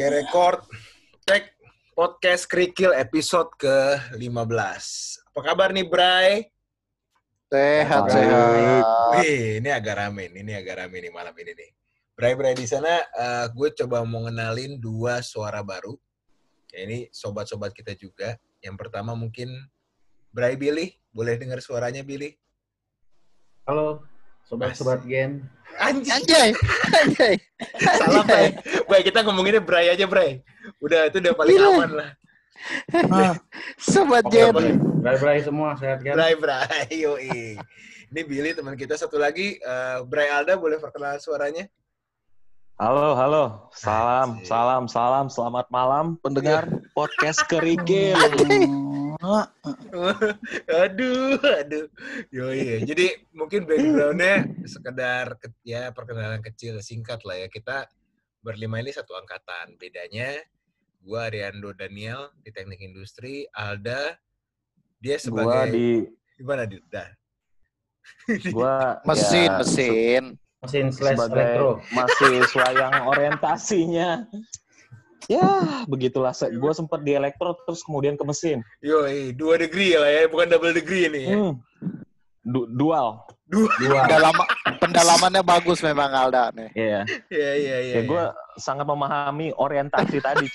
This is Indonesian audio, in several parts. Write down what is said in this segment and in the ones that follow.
Oke, record tag podcast Kerikil episode ke-15. Apa kabar nih, Bray? Sehat, Baik. sehat. Wih, ini agak rame, nih, ini agak rame nih malam ini nih. Bray, Bray di sana, eh, gue coba mau ngenalin dua suara baru. Ya, ini sobat-sobat kita juga. Yang pertama mungkin Bray Billy, boleh dengar suaranya Billy? Halo, sobat-sobat Gen. Anjing, Anjay, anjay. salah Bray. Bray, kita ngomonginnya Bray aja, Bray. Udah, itu udah paling Gila. aman lah. Sobat Oke, Jen. Bray. Bray-bray semua, sehat kan? Bray, Bray, yoi. Ini Billy teman kita satu lagi, eh, Bray Alda boleh perkenalan suaranya? Halo, halo. Salam, salam, salam. Selamat malam pendengar podcast Kerikil. Aduh, aduh. Yoi. Jadi mungkin backgroundnya sekedar ke- ya perkenalan kecil singkat lah ya. Kita berlima ini satu angkatan. Bedanya gua Ariando Daniel di Teknik Industri, Alda dia sebagai Gua di gimana di dah. gua Mesin, ya, mesin. Mesin slash sebagai elektro. mahasiswa yang orientasinya ya begitulah. Se- Gua sempat di elektro terus kemudian ke mesin. Yoi, dua degree lah ya, bukan double degree ini ya. Hmm. Du- dual. Dua. Pendalama, pendalamannya bagus memang Alda nih. Iya. Iya, iya, iya. Ya gua sangat memahami orientasi tadi.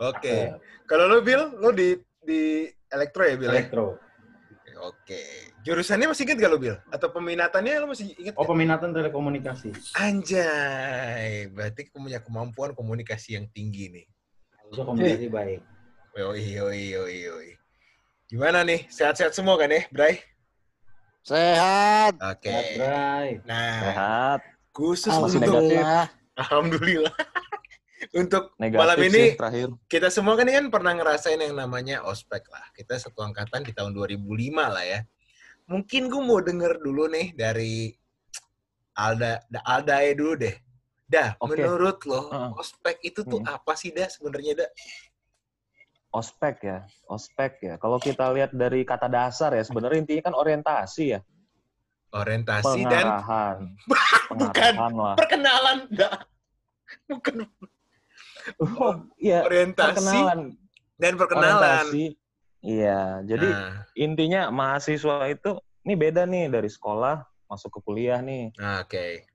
Oke. Kalau lo Bill, lo di di elektro ya Bill? ya? Elektro. Oke. Jurusannya masih inget gak lo Bill? Atau peminatannya lo masih inget? Oh, nggak? peminatan telekomunikasi. Anjay, berarti kamu punya kemampuan komunikasi yang tinggi nih. Harusnya komunikasi baik. Yoi, yoi, yoi, yoi. Gimana nih? Sehat-sehat semua kan ya, Bray? Sehat. Oke. Sehat, Bray. Nah, Sehat. khusus Masih untuk negatif. Alhamdulillah. Untuk Negatif malam sih ini terakhir. kita semua kan kan pernah ngerasain yang namanya ospek lah. Kita satu angkatan di tahun 2005 lah ya. Mungkin gue mau denger dulu nih dari Alda, da- Alda dulu deh. Dah, Oke. menurut lo Heeh. ospek itu tuh Hmm. apa sih dah sebenarnya dah? Ospek ya, ospek ya. Kalau kita lihat dari kata dasar ya, sebenarnya intinya kan orientasi ya, Orientasi dan pengarahan, Bukan. pengarahan lah. perkenalan dah. Bukan Oh, iya, orientasi perkenalan, dan perkenalan. orientasi. Iya, jadi Nah, intinya mahasiswa itu ini beda nih dari sekolah masuk ke kuliah nih. nah, oke.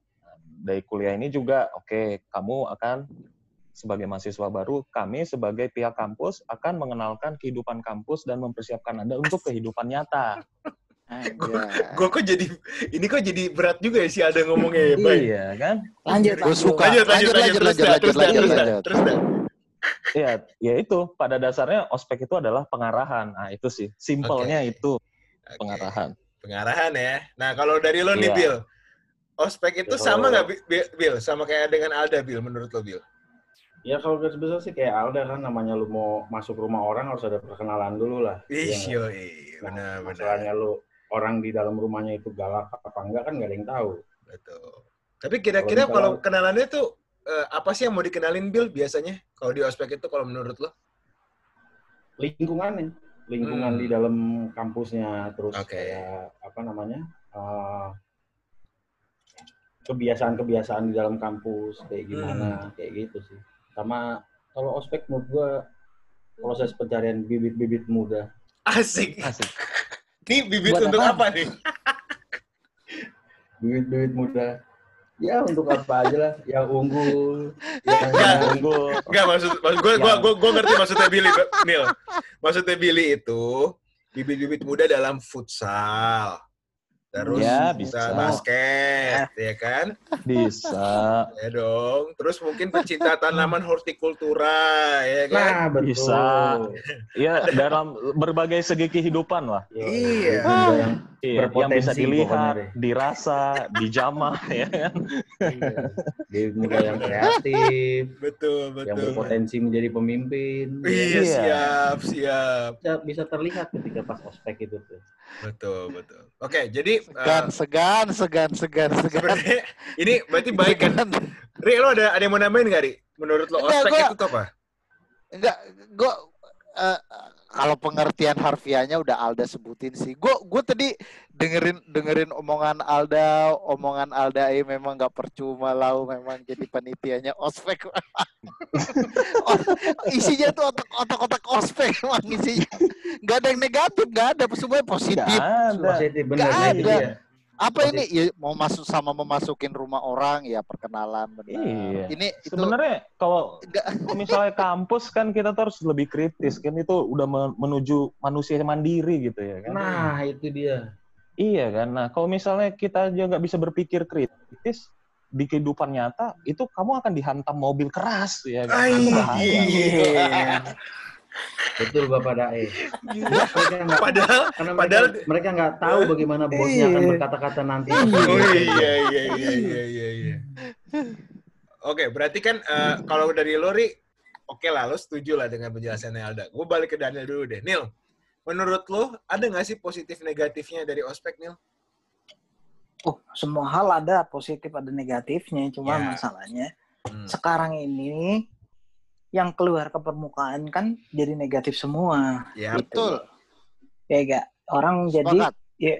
Dari kuliah ini juga, oke, kamu akan sebagai mahasiswa baru, kami sebagai pihak kampus akan mengenalkan kehidupan kampus dan mempersiapkan Anda untuk kehidupan nyata. Gue kok jadi ini kok jadi berat juga ya si ada ngomongnya ya, Bay. Iya kan? Lanjut, Gue suka. Lanjut, lanjut, lanjut, terus dah, terus dah, terus dah, lanjut. terus dah. Iya, ya itu pada dasarnya ospek itu adalah pengarahan. Nah, itu sih simpelnya Oke. itu pengarahan. Pengarahan ya. Nah, kalau dari lo nih, Iya. Bill. Ospek itu Kalau- sama nggak, Bi- Bi- Bill? Sama kayak dengan Alda, Bill, menurut lo, Bill? Ya kalau garis besar sih kayak Alda kan namanya lu mau masuk rumah orang harus ada perkenalan dulu lah. Ih, Iya nggak? yoi. Nah, Benar, benar. masalahnya lu orang di dalam rumahnya itu galak apa enggak kan nggak ada yang tahu. Betul. Tapi kira-kira Kalau kalau kenalannya tuh eh, apa sih yang mau dikenalin, Bill, biasanya? Kalau di ospek itu, kalau menurut lo? Lingkungannya, lingkungan Hmm. di dalam kampusnya terus Oke. kayak apa namanya? eh, kebiasaan-kebiasaan di dalam kampus kayak gimana Hmm. kayak gitu sih. Sama kalau ospek menurut gua proses pencarian bibit-bibit muda. Asik. Asik. Ini bibit Buat untuk apa? apa nih? Bibit-bibit muda. Ya untuk apa aja lah, yang unggul, yang Unggul. Enggak maksud, maksud gue, gue, gue, gue ngerti maksudnya Billy, Nil. Maksudnya Billy itu bibit-bibit muda dalam futsal, terus Ya, bisa. basket, ya kan? Bisa. Ya dong. Terus mungkin pecinta tanaman hortikultura, ya kan? Nah, betul. Bisa. Ya, dalam berbagai segi kehidupan lah. Iya. muda yang Iya, yang bisa dilihat, dirasa, dijamah, ya kan? Iya. Bibit muda yang kreatif, Betul, yang betul. berpotensi menjadi pemimpin. Iya, Iya. siap, siap. Bisa, bisa terlihat ketika pas ospek itu tuh. Betul, betul. Oke, jadi Segan, eh, segan, segan, segan, segan. ini berarti baik kan? Ri, lo ada ada yang mau nambahin nggak, Ri? Menurut lo ospek itu apa? Enggak, gue kalau pengertian harfiahnya udah Alda sebutin sih. Gue gue tadi dengerin dengerin omongan Alda, omongan Alda eh memang nggak percuma lau memang jadi panitianya ospek. Isinya tuh otak otak otak ospek emang isinya. Gak ada yang negatif, gak ada semuanya positif. Nggak ada. Positif bener Nggak itu ada. dia. Apa ini? Ya, mau masuk sama memasukin rumah orang ya perkenalan benar. Iya. Ini itu Sebenarnya kalau misalnya kampus kan kita tuh harus lebih kritis kan itu udah men- menuju manusia mandiri gitu ya kan. Nah, itu dia. Iya kan. Nah kalau misalnya kita aja nggak bisa berpikir kritis di kehidupan nyata itu kamu akan dihantam mobil keras ya kan. Bahaya. Iya. Betul Bapak Dae. Mereka Padahal karena mereka, padahal- mereka nggak tahu bagaimana bosnya akan berkata-kata nanti. Oh iya iya iya iya iya. iya. Oke, berarti kan eh, kalau dari Lori, oke lah, lo setuju lah dengan penjelasannya Alda. Gue balik ke Daniel dulu deh. Nil, menurut lo ada nggak sih positif negatifnya dari ospek, Nil? Oh, semua hal ada positif ada negatifnya. Cuma Ya. masalahnya Hmm. sekarang ini yang keluar ke permukaan kan jadi negatif semua. Ya, Gitu. betul. Ya gak? Orang jadi Sepakat. ya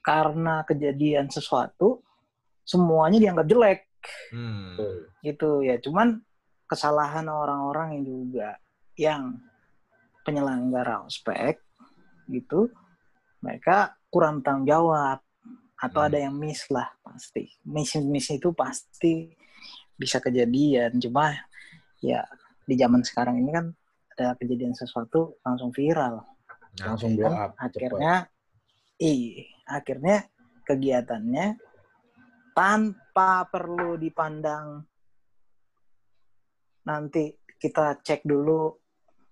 karena kejadian sesuatu semuanya dianggap jelek Hmm. gitu ya. Cuman kesalahan orang-orang yang juga yang penyelenggara ospek gitu mereka kurang tanggung jawab atau Hmm. ada yang miss lah pasti miss miss itu pasti bisa kejadian cuma ya di zaman sekarang ini kan ada kejadian sesuatu langsung viral. Langsung blow kan up. akhirnya iya akhirnya kegiatannya tanpa perlu dipandang. Nanti kita cek dulu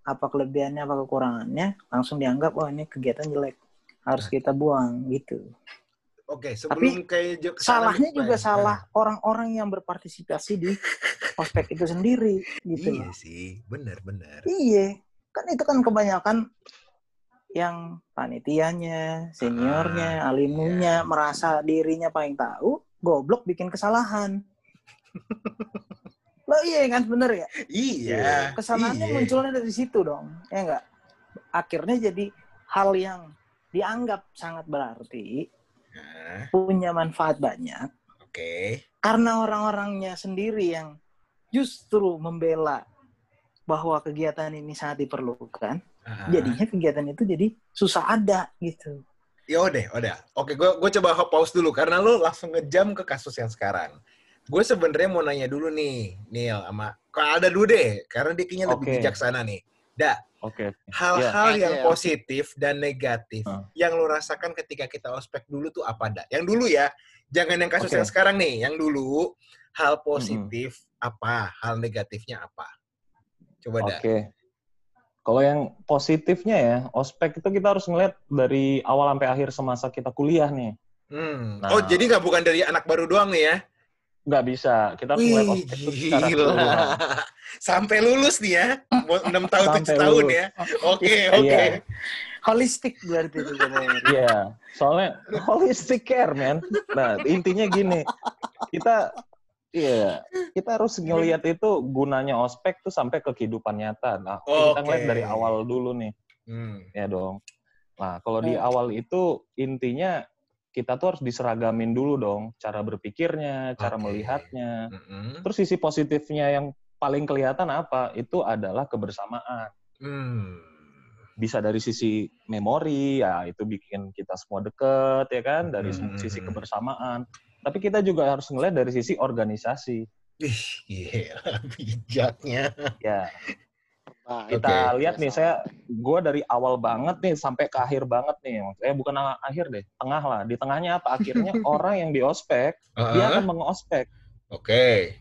apa kelebihannya apa kekurangannya langsung dianggap oh ini kegiatan jelek harus kita buang gitu. Oke, sebelum kayak jo- ke sana salahnya juga Pak. salah orang-orang yang berpartisipasi di ospek itu sendiri gitu Iya sih, benar-benar. Iya, kan itu kan kebanyakan yang panitianya, seniornya, Ah, alimunya iya. merasa dirinya paling tahu, goblok bikin kesalahan. Lo iya kan bener ya? Iya. Kesalahannya iya. munculnya dari situ dong, ya enggak? Akhirnya jadi hal yang dianggap sangat berarti, Nah, punya manfaat banyak, Oke. karena orang-orangnya sendiri yang justru membela bahwa kegiatan ini sangat diperlukan, Ah. jadinya kegiatan itu jadi susah ada gitu. Ya udah, udah. Oke, gue gue coba pause dulu karena lo langsung ngejam ke kasus yang sekarang. Gue sebenarnya mau nanya dulu nih, Neil sama kalau ada dulu deh, karena dia kayaknya lebih bijaksana nih. Da, Oke. hal-hal Iya. yang Iya. positif dan negatif Hmm. yang lo rasakan ketika kita ospek dulu tuh apa, Da? Yang dulu ya, jangan yang kasus Oke. yang sekarang nih. Yang dulu, hal positif apa, hal negatifnya apa? Coba. Oke. Kalau yang positifnya ya, ospek itu kita harus ngeliat dari awal sampai akhir semasa kita kuliah nih. Hmm. Nah. Oh, jadi nggak bukan dari anak baru doang nih ya? Nggak bisa. Kita harus ngeliat Wih, ospek itu secara gila. keseluruhan. Sampai lulus nih ya. 6 tahun, 7 Sampai tahun lulus. ya. Oke, Iya. oke. Holistik berarti itu benar. Iya, soalnya holistic care, man. Nah, intinya gini, kita iya, kita harus ngelihat itu gunanya ospek tuh sampai ke kehidupan nyata. Nah, kita Oke. ngeliat dari awal dulu nih, Hmm. ya dong. Nah, kalau di awal itu intinya kita tuh harus diseragamin dulu dong, cara berpikirnya, cara Oke. melihatnya. Mm-mm. Terus sisi positifnya yang paling kelihatan apa? Itu adalah kebersamaan. Hmm. bisa dari sisi memori ya itu bikin kita semua deket ya kan dari Hmm. sisi kebersamaan tapi kita juga harus ngeliat dari sisi organisasi Ih, gila bijaknya. ya Nah, kita Oke. lihat nih saya gue dari awal banget nih sampai ke akhir banget nih saya bukan akhir deh tengah lah di tengahnya apa akhirnya orang yang di ospek dia akan mengospek Oke.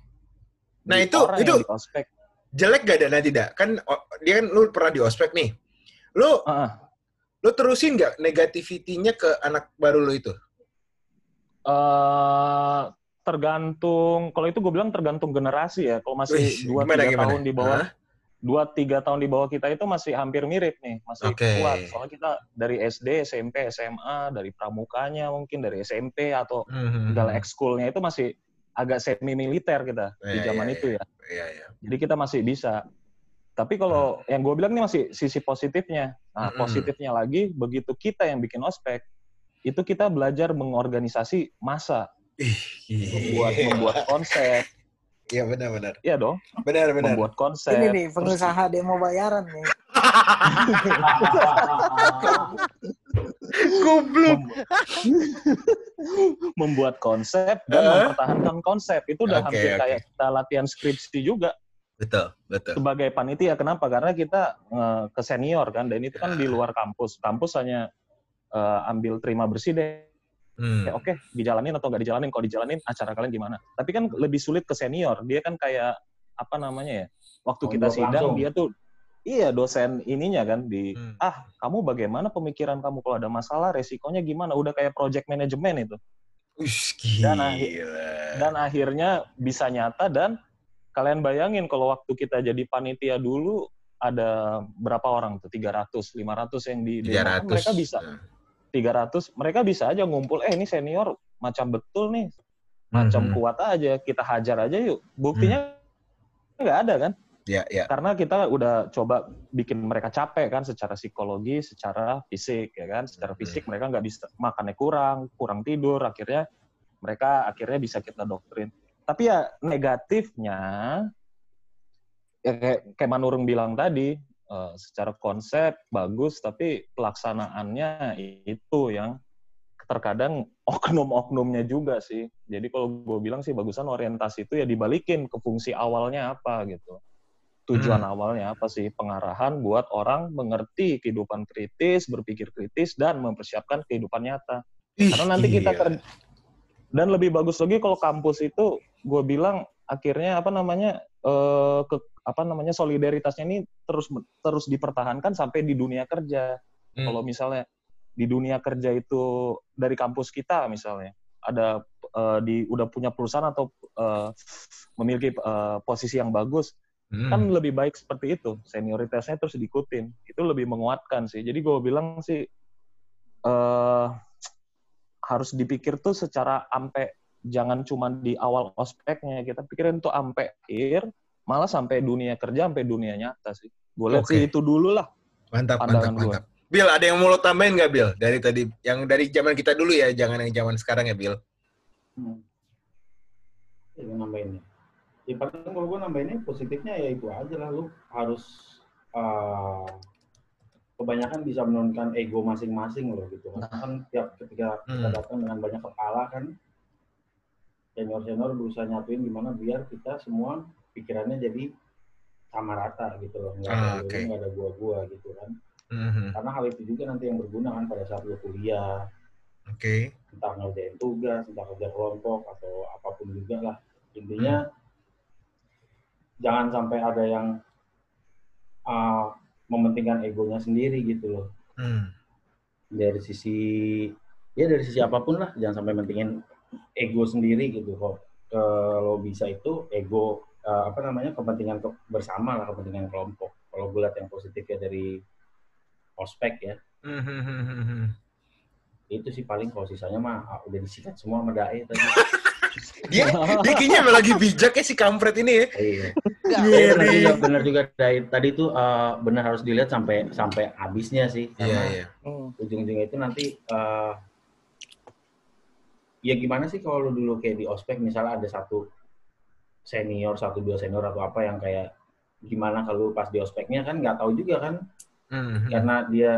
Nah, Di itu- orang itu- yang di ospek Jelek gak ada tidak? Kan dia kan lu pernah di ospek nih. Lu Heeh. lu terusin nggak negativitinya ke anak baru lu itu? Eh tergantung kalau itu gue bilang tergantung generasi ya kalau masih dua tiga tahun di bawah dua tiga tahun di bawah kita itu masih hampir mirip nih masih Oke. kuat soalnya kita dari SD SMP SMA dari pramukanya mungkin dari SMP atau Mhm. segala ekskulnya itu masih agak semi militer kita di Iya, zaman iya, itu ya Iya, iya. jadi kita masih bisa Tapi kalau yang gue bilang ini masih sisi positifnya. Nah, Mm-mm. positifnya lagi, begitu kita yang bikin ospek, itu kita belajar mengorganisasi masa, Ih, membuat membuat konsep, Iya benar-benar. iya dong, Benar benar. membuat konsep. Ini nih terus pengusaha demo bayaran nih. Goblok. membuat konsep dan Eh? mempertahankan konsep. Itu udah Oke, hampir oke. kayak kita latihan skripsi juga Betul, betul. sebagai panitia. Kenapa? Karena kita eh, ke senior kan, dan itu kan di luar kampus. Kampus hanya eh, ambil terima bersih deh. Hmm. Ya, Oke, dijalanin atau nggak dijalanin? Kalau dijalanin, acara kalian gimana? Tapi kan lebih sulit ke senior. Dia kan kayak apa namanya ya? Waktu kita Mondok sidang, langsung. dia tuh iya dosen ininya kan di Hmm. ah kamu bagaimana pemikiran kamu kalau ada masalah resikonya gimana udah kayak project management itu Ush, Dan akhir- dan akhirnya bisa nyata dan kalian bayangin kalau waktu kita jadi panitia dulu ada berapa orang tuh 300 500 yang di demo. Kan 300. mereka bisa Nah. 300 mereka bisa aja ngumpul eh ini senior macam betul nih macam Mhm. kuat aja kita hajar aja yuk buktinya nggak ada kan Ya, ya. karena kita udah coba bikin mereka capek kan secara psikologi, secara fisik ya kan. Secara Hmm. fisik mereka nggak bisa makannya kurang, kurang tidur, akhirnya mereka akhirnya bisa kita doktrin. Tapi ya negatifnya ya kayak, kayak Manurung bilang tadi, eh, secara konsep bagus tapi pelaksanaannya itu yang terkadang oknum-oknumnya juga sih. Jadi kalau gue bilang sih bagusan orientasi itu ya dibalikin ke fungsi awalnya apa gitu tujuan Hmm. awalnya apa sih pengarahan buat orang mengerti kehidupan kritis, berpikir kritis dan mempersiapkan kehidupan nyata. Ih, Karena nanti kita gila. ker- dan lebih bagus lagi kalau kampus itu gue bilang akhirnya apa namanya eh, ke apa namanya solidaritasnya ini terus terus dipertahankan sampai di dunia kerja. Hmm. Kalau misalnya di dunia kerja itu dari kampus kita misalnya ada eh, di udah punya perusahaan atau eh, memiliki eh, posisi yang bagus Hmm. kan lebih baik seperti itu senioritasnya terus diikutin itu lebih menguatkan sih jadi gue bilang sih eh harus dipikir tuh secara ampe jangan cuma di awal ospeknya kita pikirin tuh ampe akhir malah sampai dunia kerja sampai dunia nyata sih gue lihat Oke. sih itu dulu lah Mantap, mantap, mantap. Bill, ada yang mau lo tambahin nggak, Bill? Dari tadi, yang dari zaman kita dulu ya, jangan yang zaman sekarang ya, Bill. Hmm. Ya, gue nambahin ya. Ya paling kalau gue nambahinnya positifnya ya itu aja lah. Lu harus uh, kebanyakan bisa menurunkan ego masing-masing loh gitu kan. Kan tiap ketika kita Hmm. datang dengan banyak kepala kan senior-senior berusaha nyatuin gimana biar kita semua pikirannya jadi sama rata gitu loh. Nggak ada Ah, oke. nggak ada gua-gua gitu kan. Mhm. Karena hal itu juga nanti yang berguna kan pada saat lu kuliah, Oke. entah ngerjain tugas, entah kerja kelompok atau apa pun juga lah. Intinya jangan sampai ada yang uh, mementingkan egonya sendiri gitu loh. Hmm. Dari sisi ya dari sisi apa pun lah, jangan sampai mentingin ego sendiri gitu kok. Kalau bisa itu ego uh, apa namanya kepentingan ke- bersama lah, kepentingan kelompok. Kalau gue lihat yang positif ya dari ospek ya, Mhm. itu sih paling kalau sisanya mah ah, udah disikat semua sama Dae tadi. Dia, dia kayaknya lagi bijak ya si kampret ini ya. Iya. Iya, benar juga, benar juga. Dari, tadi tuh eh, benar harus dilihat sampai sampai habisnya sih. Iya, Karena iya. Hmm. ujung-ujungnya itu nanti eh, ya gimana sih kalau lu dulu kayak di ospek misalnya ada satu senior, satu dua senior atau apa yang kayak gimana kalau pas di ospeknya kan nggak tahu juga kan Mhm. karena dia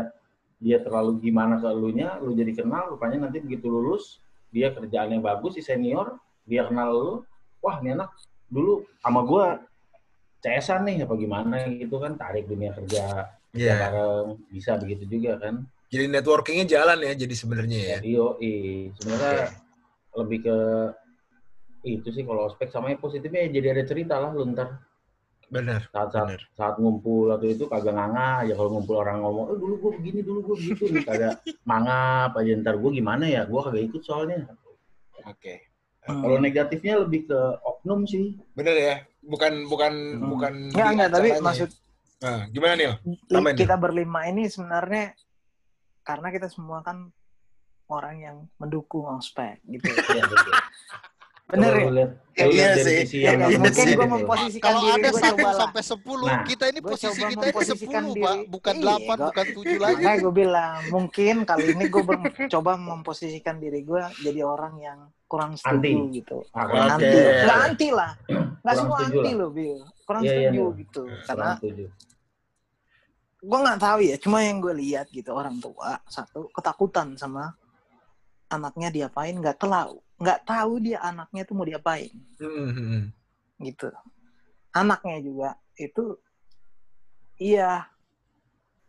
dia terlalu gimana ke elunya, lu jadi kenal, rupanya nanti begitu lulus, dia kerjaannya bagus si senior, dia kenal lu, wah ini anak dulu sama gua CS-an nih apa gimana gitu kan, tarik dunia kerja, kerja Iya. bareng, bisa begitu juga kan. Jadi networkingnya jalan ya, jadi sebenarnya ya. Jadi sebenarnya lebih ke itu sih kalau ospek sama yang positifnya ya jadi ada cerita lah lu ntar Benar. saat saat, Bener. saat ngumpul atau itu kagak nganga aja kalau ngumpul orang ngomong, eh dulu gue begini, dulu gue begitu nih kagak mangap aja ntar gue gimana ya, gue kagak ikut soalnya. Oke. Hmm. Kalau negatifnya lebih ke oknum sih. Bener ya. Bukan bukan Hmm. bukan Enggak, di enggak, tapi maksud Nah, gimana nih? kita berlima ini sebenarnya karena kita semua kan orang yang mendukung ospek gitu. Iya betul. Bener ya? lihat, Ya, iya dari sih. Ya, iya mungkin gue gitu. memposisikan Kalau diri ada satu sampai 10, Nah. kita ini posisi kita ini memposisikan 10, diri. Pak. Bukan Iya, 8, gua- bukan 7 lagi. Makanya gue bilang, mungkin kali ini gue coba memposisikan diri gue jadi orang yang kurang setuju Anti. gitu. Ah, Oke. Anti. Nggak anti lah. Nggak semua anti loh, Bill. Kurang Iya, iya, setuju iya. gitu. Karena gue nggak tahu ya, cuma yang gue lihat gitu orang tua satu ketakutan sama anaknya diapain nggak tahu nggak tahu dia anaknya tuh mau diapain. Hmm, hmm, hmm. gitu. Anaknya juga itu iya.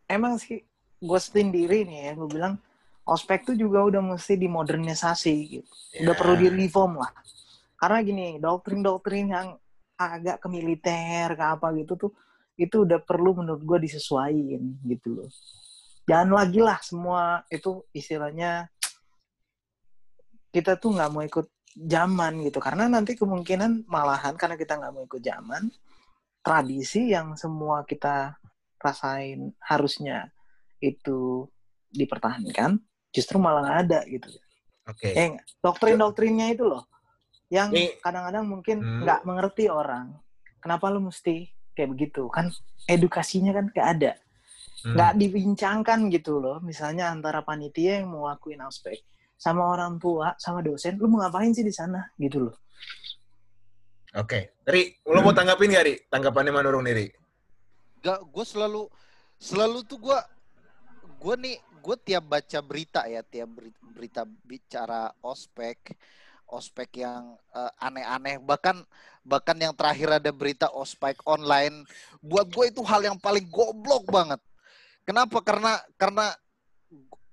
Emang sih gue sendiri nih ya gue bilang ospek tuh juga udah mesti dimodernisasi gitu. Udah Ya. perlu di reform lah. Karena gini doktrin-doktrin yang agak ke militer ke apa gitu tuh itu udah perlu menurut gue disesuaikan gitu loh. Jangan lagi lah semua itu istilahnya kita tuh nggak mau ikut zaman gitu karena nanti kemungkinan malahan karena kita nggak mau ikut zaman tradisi yang semua kita rasain harusnya itu dipertahankan justru malah nggak ada gitu Oke. Eh, doktrin-doktrinnya itu loh yang kadang-kadang mungkin Hmm. nggak mengerti orang. Kenapa lu mesti kayak begitu? Kan edukasinya kan nggak ada, Hmm. nggak dibincangkan gitu loh. Misalnya antara panitia yang mau lakuin aspek sama orang tua sama dosen, lu mau ngapain sih di sana gitu loh. Oke. Ri, lo mau tanggapin nggak, Ri? Tanggapannya Manurung nih, Ri? Gak, gue selalu selalu tuh gue gue nih gue tiap baca berita ya tiap beri- berita bicara ospek ospek yang eh, aneh-aneh bahkan bahkan yang terakhir ada berita ospek online buat gue itu hal yang paling goblok banget kenapa karena karena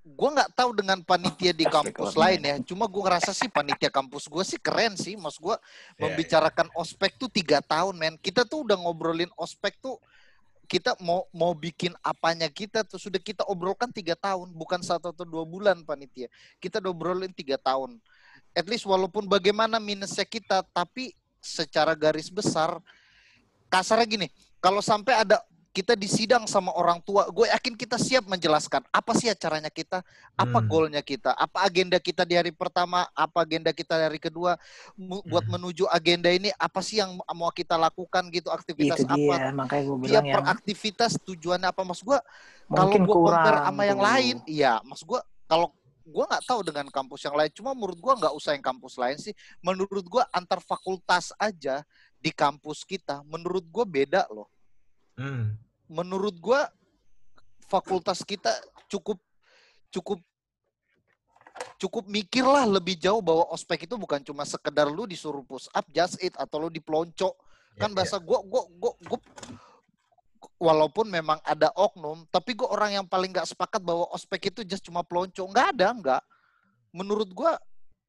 gue nggak tahu dengan panitia di kampus lain ya. Cuma gue ngerasa sih panitia kampus gue sih keren sih. Mas gue Ya, membicarakan ospek tuh tiga tahun men. Kita tuh udah ngobrolin ospek tuh kita mau mau bikin apanya kita tuh sudah kita obrolkan tiga tahun bukan satu atau dua bulan panitia. Kita udah obrolin tiga tahun. At least walaupun bagaimana minusnya kita tapi secara garis besar kasarnya gini kalau sampai ada kita disidang sama orang tua gue yakin kita siap menjelaskan apa sih acaranya kita apa Hmm. goalnya kita apa agenda kita di hari pertama apa agenda kita di hari kedua mu- buat Hmm. menuju agenda ini apa sih yang mau kita lakukan gitu aktivitas Itu apa dia, makanya gue bilang aktivitas tujuannya apa mas gua kalau kurang compare sama yang lain iya mas gua kalau gua nggak tahu dengan kampus yang lain cuma menurut gua nggak usah yang kampus lain sih menurut gua antar fakultas aja di kampus kita menurut gua beda loh Hmm. Menurut gua fakultas kita cukup cukup cukup mikirlah lebih jauh bahwa ospek itu bukan cuma sekedar lu disuruh push up just it atau lu dipelonco. Kan Ya, bahasa gua gua gua, gua walaupun memang ada oknum tapi gua orang yang paling nggak sepakat bahwa ospek itu just cuma pelonco. Nggak ada nggak. Menurut gua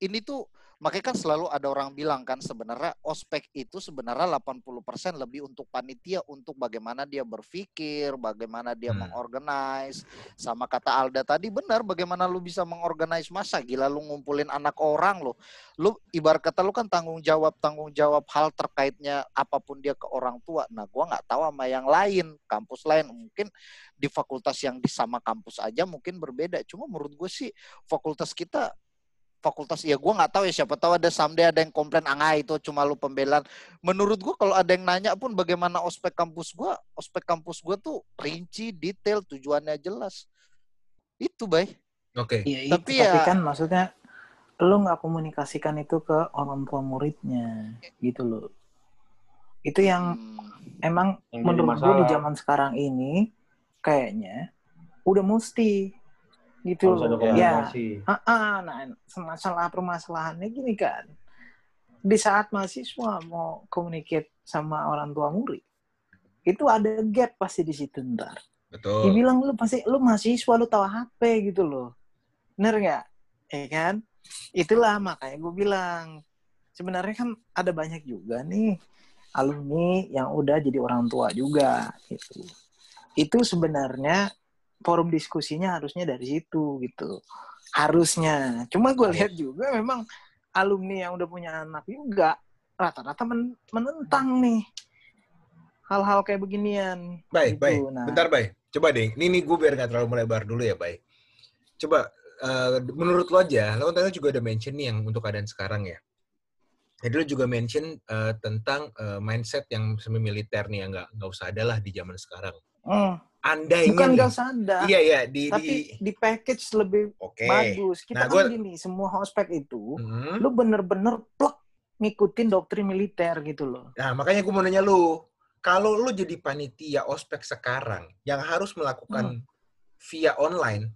ini tuh makanya kan selalu ada orang bilang kan sebenarnya ospek itu sebenarnya 80% lebih untuk panitia untuk bagaimana dia berpikir, bagaimana dia Hmm. mengorganize. Sama kata Alda tadi benar bagaimana lu bisa mengorganize masa gila lu ngumpulin anak orang lo. Lu ibarat kata lu kan tanggung jawab tanggung jawab hal terkaitnya apa pun dia ke orang tua. Nah, gua nggak tahu sama yang lain, kampus lain mungkin di fakultas yang di sama kampus aja mungkin berbeda. Cuma menurut gue sih fakultas kita fakultas ya gua nggak tahu ya siapa tahu ada someday ada yang komplain ah itu cuma lu pembelaan menurut gua kalau ada yang nanya pun bagaimana ospek kampus gua ospek kampus gua tuh rinci detail tujuannya jelas itu bay Oke. Iya, itu. Tapi Tapi, ya- kan maksudnya lu nggak komunikasikan itu ke orang tua muridnya gitu loh. Itu yang Hmm, emang Yang menurut gue masalah. di zaman sekarang ini kayaknya udah mesti gitu Harus ada loh. Ya, ah, ah, nah masalah permasalahannya gini kan. Di saat mahasiswa mau communicate sama orang tua murid, itu ada gap pasti di situ ntar. Betul. Dibilang lu pasti lu mahasiswa lu tahu HP gitu loh. Bener nggak? Ya kan? Itulah makanya gue bilang sebenarnya kan ada banyak juga nih alumni yang udah jadi orang tua juga gitu. Itu sebenarnya forum diskusinya harusnya dari situ gitu. Harusnya. Cuma gue lihat juga memang alumni yang udah punya anak juga rata-rata men- menentang nih hal-hal kayak beginian. Baik, gitu. baik. Nah, Bentar, Bay. Coba deh. Ini nih gue biar nggak terlalu melebar dulu ya, Bay. Coba, eh, menurut lo aja, lo kan tadi juga ada mention nih yang untuk keadaan sekarang ya. Tadi lu juga mention eh, tentang eh, mindset yang semi militer nih yang nggak nggak usah ada lah di zaman sekarang. Hmm. Andainya Bukan nggak sadar, iya iya di tapi di di package lebih oke. bagus. Nah, Kita kan gua- gini, semua hospek itu, Hmm. lu bener-bener plek ngikutin doktrin militer gitu loh. Nah, makanya gue mau nanya lu, kalau lu jadi panitia ospek sekarang yang harus melakukan via online,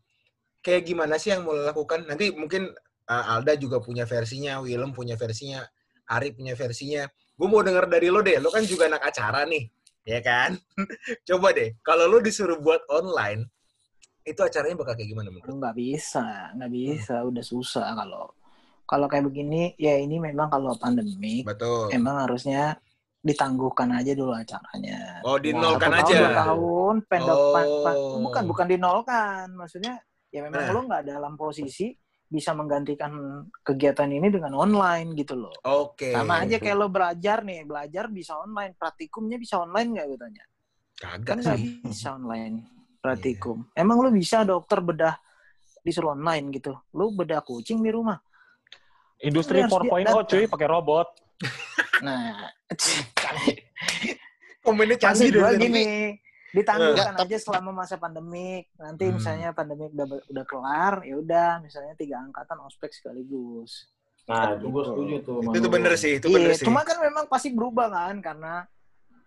kayak gimana sih yang mau lakukan? Nanti mungkin uh, Alda juga punya versinya, Willem punya versinya, Ari punya versinya. Gue mau denger dari lo deh, lo kan juga anak acara nih, ya kan? Coba deh, kalau lo disuruh buat online, itu acaranya bakal kayak gimana menurut? nggak bisa nggak bisa udah susah kalau kalau kayak begini ya ini memang kalau pandemi Betul. emang harusnya ditangguhkan aja dulu acaranya Oh, dinolkan tahun, aja. dua tahun pa- pa- Oh. bukan bukan dinolkan maksudnya ya memang Nah. lo nggak dalam posisi bisa menggantikan kegiatan ini dengan online gitu loh. Oke. sama aja kayak lo belajar nih belajar bisa online praktikumnya bisa online nggak gue tanya? Kagak. Kan nggak bisa online praktikum. Emang lu bisa dokter bedah disuruh online gitu? Lu bedah kucing di rumah? Industri Tapi harus 4.0 dia cuy pakai robot. nah Komennya canggih tadi. gini ditangguhkan aja selama masa pandemik nanti Hmm. misalnya pandemik udah udah kelar ya udah misalnya tiga angkatan ospek sekaligus Nah, itu gue Gitu. setuju tuh. Itu tuh Manu. bener sih, itu bener iya sih. cuma kan memang pasti berubah kan karena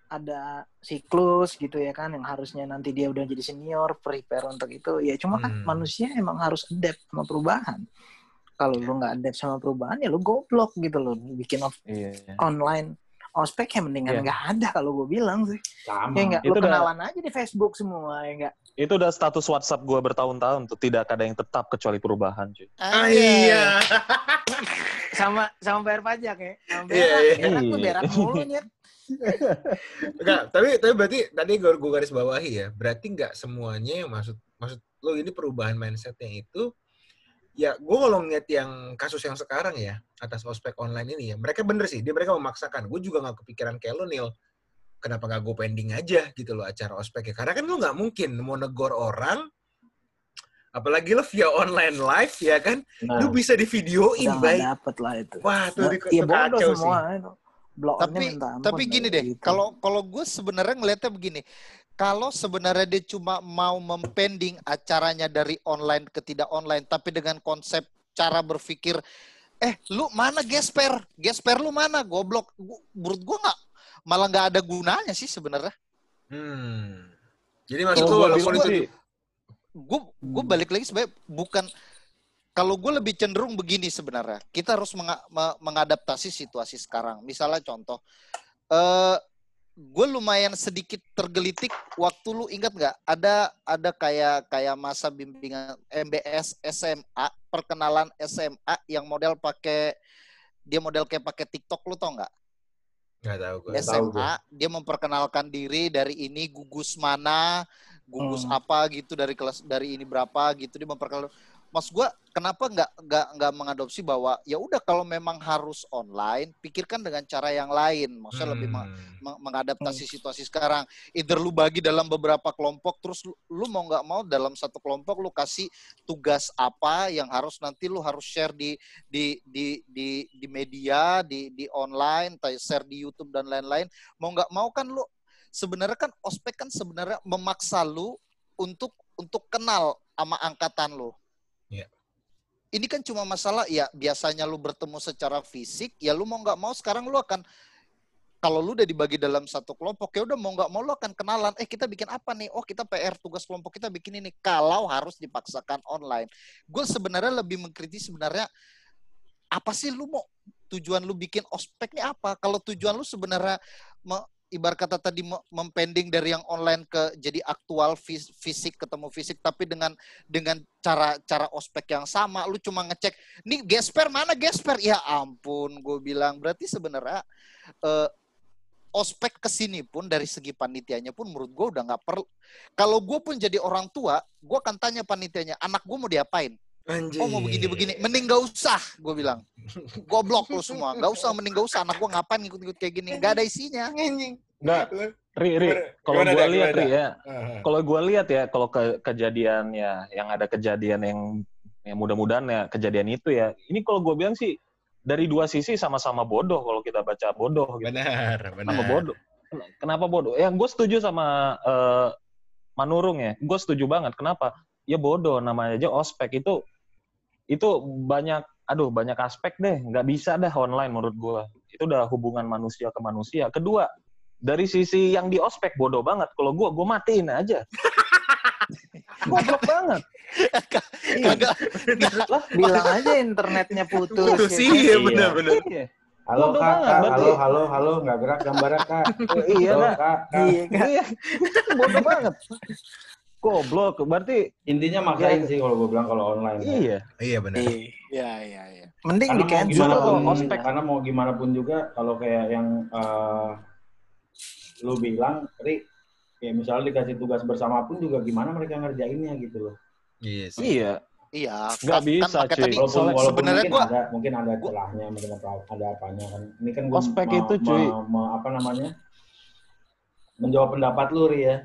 ada siklus gitu ya kan yang harusnya nanti dia udah jadi senior prepare untuk itu ya cuma kan Hmm. manusia emang harus adapt sama perubahan kalau lu nggak adapt sama perubahan ya lu goblok gitu loh bikin off- Iya. online ospek ya mendingan Iya. nggak ada kalau gue bilang sih Sama. ya nggak lu Itu udah- kenalan aja di Facebook semua ya nggak Itu udah status WhatsApp gue bertahun-tahun tuh tidak ada yang tetap kecuali perubahan cuy. Ah, iya. sama sama bayar pajak ya sama Iya, berak iya. berak tuh berak mulu nih Enggak, tapi tapi berarti tadi gue gue garis bawahi ya. Berarti nggak semuanya yang maksud maksud lo ini perubahan mindsetnya itu ya gue kalau ngeliat yang kasus yang sekarang ya atas ospek online ini ya mereka bener sih dia mereka memaksakan. Gue juga nggak kepikiran kayak lo Nil. Kenapa nggak gue pending aja gitu loh acara ospeknya? Karena kan lo nggak mungkin mau negor orang apalagi lo via online live ya kan Nah, lu bisa di videoin baik. dapet lah itu. Wah tuh di iya itu bodoh kacau semua sih. itu. Bloknya tapi minta ampun tapi gini deh gitu. kalau kalau gue sebenarnya ngelihatnya begini kalau sebenarnya dia cuma mau mempending acaranya dari online ke tidak online tapi dengan konsep cara berpikir eh lu mana gesper? Gesper lu mana goblok? Gua- menurut gue nggak malah nggak ada gunanya sih sebenarnya. Hmm. jadi maksud gua walaupun itu gue gue balik lagi sebenarnya bukan kalau gue lebih cenderung begini sebenarnya kita harus menga- me- mengadaptasi situasi sekarang. Misalnya contoh eh gue lumayan sedikit tergelitik waktu lu ingat nggak? Ada ada kayak kayak masa bimbingan MBS SMA perkenalan SMA yang model pakai dia model kayak pakai TikTok lu tau nggak? Nggak tahu gue Nggak tahu SMA dia memperkenalkan diri dari ini gugus mana gugus Hmm. apa gitu dari kelas dari ini berapa gitu dia memperkenalkan mas gua kenapa nggak nggak nggak mengadopsi bahwa ya udah kalau memang harus online pikirkan dengan cara yang lain. Maksudnya lebih meng- Hmm. meng- mengadaptasi situasi sekarang. Either lu bagi dalam beberapa kelompok terus lu, lu mau nggak mau dalam satu kelompok lu kasih tugas apa yang harus nanti lu harus share di di di di di media di di online share di YouTube dan lain-lain. Mau nggak mau kan lu sebenarnya kan ospek kan sebenarnya memaksa lu untuk untuk kenal sama angkatan lu Iya. ini kan cuma masalah ya biasanya lu bertemu secara fisik ya lu mau nggak mau sekarang lu akan kalau lu udah dibagi dalam satu kelompok ya udah mau nggak mau lu akan kenalan eh kita bikin apa nih? Oh kita PR tugas kelompok kita bikin ini. Kalau harus dipaksakan online. Gue sebenarnya lebih mengkritik sebenarnya apa sih lu mau tujuan lu bikin ospek ini apa? Kalau tujuan lu sebenarnya ibarat kata tadi me- mempending dari yang online ke jadi aktual fis- fisik ketemu fisik tapi dengan dengan cara cara ospek yang sama lu cuma ngecek nih gesper mana gesper? Ya ampun gue bilang berarti sebenarnya eh, ospek ke sini pun dari segi panitianya pun menurut gue udah nggak perlu. Kalau gue pun jadi orang tua gue akan tanya panitianya anak gue mau diapain Anjir. oh mau begini begini mending gak usah gue bilang goblok lu semua gak usah mending gak usah anak gue ngapain ngikut-ngikut kayak gini gak ada isinya Anjing. Nggak, Ri, Ri, kalau gue lihat Ri ya, kalau gue lihat ya, kalau ke kejadian ya, yang ada kejadian yang yang mudah-mudahan ya kejadian itu ya, ini kalau gue bilang sih dari dua sisi sama-sama bodoh kalau kita baca bodoh gitu. Benar, Sama benar. bodoh. Ken- Kenapa bodoh? Ya gue setuju sama eh, Manurung ya. Gue setuju banget. Kenapa? Ya bodoh namanya aja ospek itu itu banyak aduh banyak aspek deh. Nggak bisa dah online menurut gue itu udah hubungan manusia ke manusia. Kedua dari sisi yang di ospek bodoh banget. Kalau gue gue matiin aja. Goblok banget. Kagak. Lah Bilang aja internetnya putus. Putus. ya sih, kan? iya benar-benar. iya. Halo kak, banget, kak, halo, halo, halo, nggak gerak gambarnya kak. iya Halo, kak kak, kak. Iya kan? iya. Bodoh banget goblok berarti Intinya maksain sih kalau gue bilang kalau online. ya. iya Iya benar. Iya, iya, iya. Mending Karena di cancel. pun, ospek. karena mau gimana pun juga kalau kayak yang eh, lu bilang, Ri, kayak misalnya dikasih tugas bersama pun juga gimana mereka ngerjainnya gitu loh. Iya sih. iya Iya, Nggak kan- bisa, kan cuy. Walaupun, walaupun sebenarnya mungkin gua ada mungkin ada celahnya, mungkin ada, ada apanya kan. Ini kan gue Ospek itu, cuy. apa namanya? Menjawab pendapat lu, Ri ya.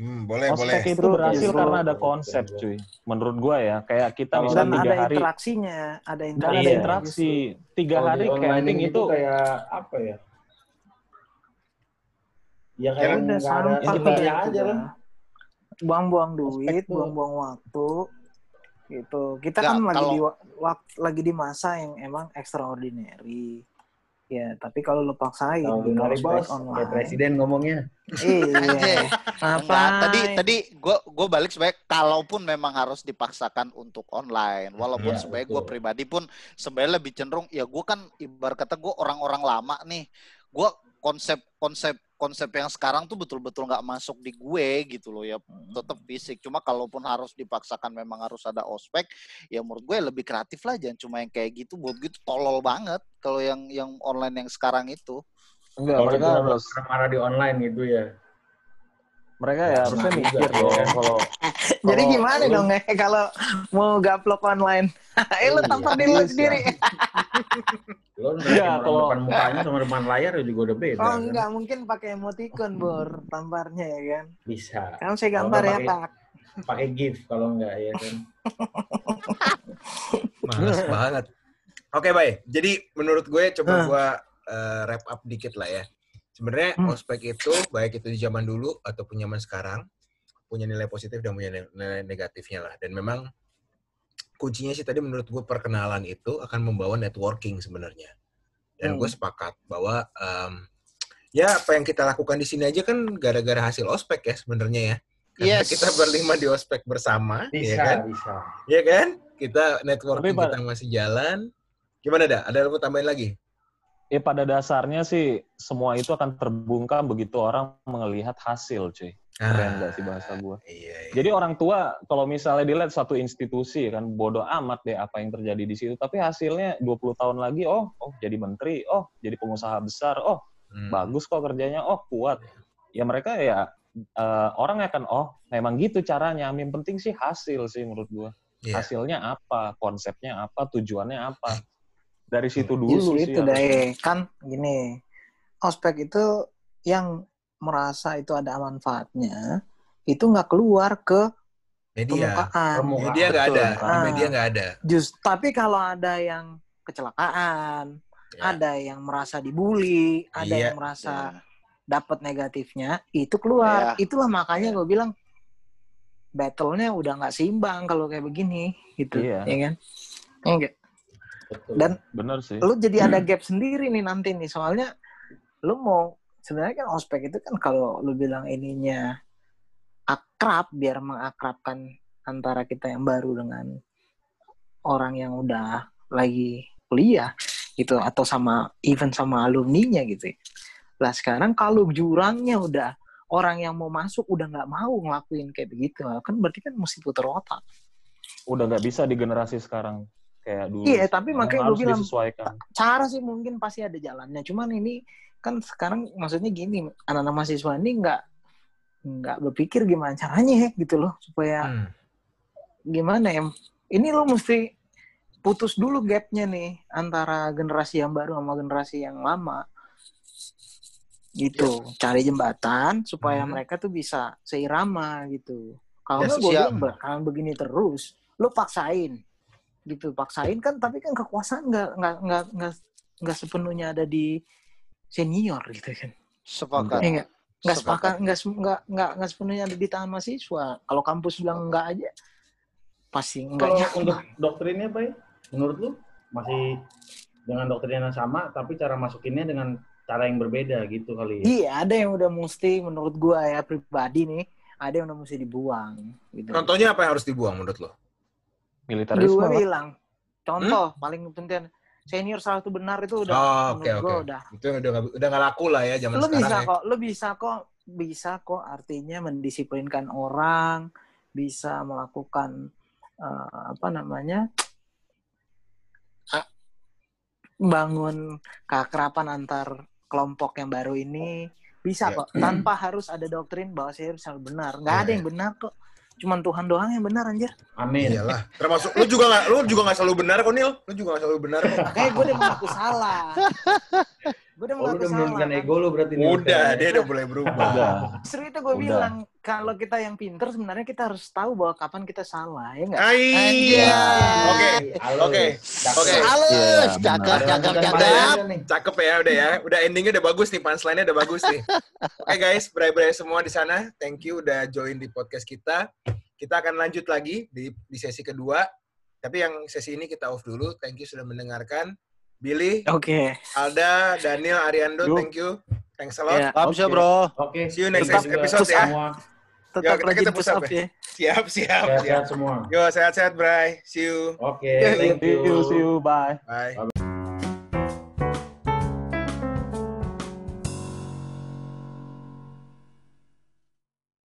Hmm, boleh, boleh. ospek itu Justru- berhasil justru- karena ada konsep cuy menurut gua ya kayak kita Dan tiga ada hari interaksinya, ada dan interaksi. ada Iya. interaksi tiga Kalau hari di camping gitu itu kayak apa ya? Ya kayak Ya udah sampah gitu aja lah. dah. Buang-buang duit, buang-buang waktu. Gitu. Kita Nggak, kan lagi kalau- di wa- wak- lagi di masa yang emang extraordinary. Ya, tapi kalau lu paksain Kalau dari ospek bos, online. kayak presiden ngomongnya. Iya. Apa? Enggak, tadi tadi gue gue balik sebagai kalaupun memang harus dipaksakan untuk online, walaupun Iya, sebagai betul. gue pribadi pun sebenarnya lebih cenderung ya gue kan ibarat kata gue orang-orang lama nih, gue konsep konsep konsep yang sekarang tuh betul-betul nggak masuk di gue gitu loh ya tetap fisik cuma kalaupun harus dipaksakan memang harus ada ospek ya menurut gue lebih kreatif lah jangan cuma yang kayak gitu buat gue itu tolol banget kalau yang yang online yang sekarang itu enggak Kalau mereka harus marah di online gitu ya. mereka ya harusnya mikir ya dong kalau Jadi gimana lu- dong eh kalau mau gaplok online? eh lu Iya, tampar diri lu bisa. sendiri. Lo orang kalau- depan mukanya sama depan layar ya juga udah beda. Oh kan? enggak, mungkin pakai emoticon, Bor, tamparnya ya kan. Bisa. Kan saya gambar ya, Pak. Pakai GIF kalau enggak ya kan. Males banget. Oke, baik. Jadi menurut gue coba Hah. gue eh, wrap up dikit lah ya. Sebenarnya Hmm. ospek itu baik itu di zaman dulu ataupun zaman sekarang punya nilai positif dan punya nilai negatifnya lah. Dan memang kuncinya sih tadi menurut gue perkenalan itu akan membawa networking sebenarnya. Dan gue Hmm. sepakat bahwa em, ya apa yang kita lakukan di sini aja kan gara-gara hasil ospek ya sebenarnya ya. Karena Yes. kita berlima di ospek bersama, Bisa, ya kan? bisa. Ya kan? Kita networking Tapi, kita masih jalan. Gimana dah? Ada yang mau tambahin lagi? ya pada dasarnya sih semua itu akan terbungkam begitu orang melihat hasil cuy keren gak sih bahasa gua Iya, iya. Jadi orang tua kalau misalnya dilihat satu institusi kan bodoh amat deh apa yang terjadi di situ, tapi hasilnya 20 tahun lagi oh oh jadi menteri, oh jadi pengusaha besar, oh Hmm. bagus kok kerjanya, oh kuat. Ya mereka ya eh, orang akan oh memang gitu caranya. Yang penting sih hasil sih menurut gua. Iya. Hasilnya apa, konsepnya apa, tujuannya apa. Dari situ dulu Justru sih. itu deh, kan gini. Ospek itu yang merasa itu ada manfaatnya, itu nggak keluar ke Media. permukaan. Permukaan. Media nggak ada. Betul. Di Ah. Media nggak ada. Just, tapi kalau ada yang kecelakaan, Ya. ada yang merasa dibully, ada Iya. yang merasa Ya. dapat negatifnya, itu keluar. Iya. Itulah makanya gue bilang battle-nya udah nggak seimbang kalau kayak begini, gitu, Iya. ya kan? Enggak. Betul. Dan Bener sih. lu jadi ada gap sendiri nih nanti nih, soalnya lu mau sebenarnya kan ospek itu kan kalau lu bilang ininya akrab biar mengakrabkan antara kita yang baru dengan orang yang udah lagi kuliah gitu atau sama even sama alumninya gitu. Lah sekarang kalau jurangnya udah orang yang mau masuk udah nggak mau ngelakuin kayak begitu, kan berarti kan mesti putar otak. Udah nggak bisa di generasi sekarang kayak dulu. Iya, tapi makanya gua bilang, cara sih mungkin pasti ada jalannya. Cuman ini kan sekarang maksudnya gini, anak-anak mahasiswa ini nggak nggak berpikir gimana caranya ya gitu loh supaya Hmm. gimana ya? Ini lo mesti putus dulu gapnya nih antara generasi yang baru sama generasi yang lama. Gitu, cari jembatan supaya Hmm. mereka tuh bisa seirama gitu. Kalau Ya, gue bakalan begini terus, lo paksain gitu paksain kan tapi kan kekuasaan nggak nggak nggak nggak sepenuhnya ada di senior gitu kan Sepakat. Iya nggak nggak Sepakat. sepakat nggak nggak nggak nggak sepenuhnya ada di tangan mahasiswa kalau kampus bilang enggak aja pasti Kalau enggaknya untuk doktrinnya, Pak, ya, menurut lu masih dengan doktrin yang sama, tapi cara masukinnya dengan cara yang berbeda gitu kali ya? iya ada yang udah mesti menurut gua ya pribadi nih ada yang udah mesti dibuang gitu Contohnya apa yang harus dibuang menurut lo? Militerisme. gue lah. bilang contoh paling penting senior salah satu benar itu udah Oh, gua oke. udah Itu udah udah nggak laku lah ya zaman bisa sekarang ya. kok lo bisa kok bisa kok artinya mendisiplinkan orang bisa melakukan eh, apa namanya ah, bangun keakraban antar kelompok yang baru ini bisa Ya. kok tanpa harus ada doktrin bahwa saya harus benar nggak Ya, ada ya. yang benar kok cuman Tuhan doang yang benar anjir Amin. Iyalah. Termasuk lu juga nggak lu juga nggak selalu benar kok Nil. Lu juga nggak selalu benar kok. makanya gue udah mengaku salah gue udah Oh, mengaku udah salah menurunkan kan? ego lu berarti. nih, Udah, ya? dia udah mulai berubah. Udah. Justru itu gue Udah. bilang kalau kita yang pinter sebenarnya kita harus tahu bahwa kapan kita salah ya enggak? Ai. Anjay. Oke. Oke. Oke. Halus, Iya, cakep, cakep, cakep. Cakep ya udah ya. Udah endingnya udah bagus nih, punchline-nya udah bagus nih. Oke guys, berai-berai semua di sana. Thank you udah join di podcast kita. Kita akan lanjut lagi di di sesi kedua. Tapi yang sesi ini kita off dulu. Thank you sudah mendengarkan. Billy, Oke. Alda, Daniel, Ariando, thank you. Thanks a lot. Ya, Habis ya, Oke. bro. Oke. See you next Tetap juga episode ya. Semua. tetap Ya, kita- kita push up up ya. Siap, siap, siap. Sehat-sehat semua. Yo, sehat-sehat, Bray. See you. Oke, Ya, thank you. you, see you, bye. Bye.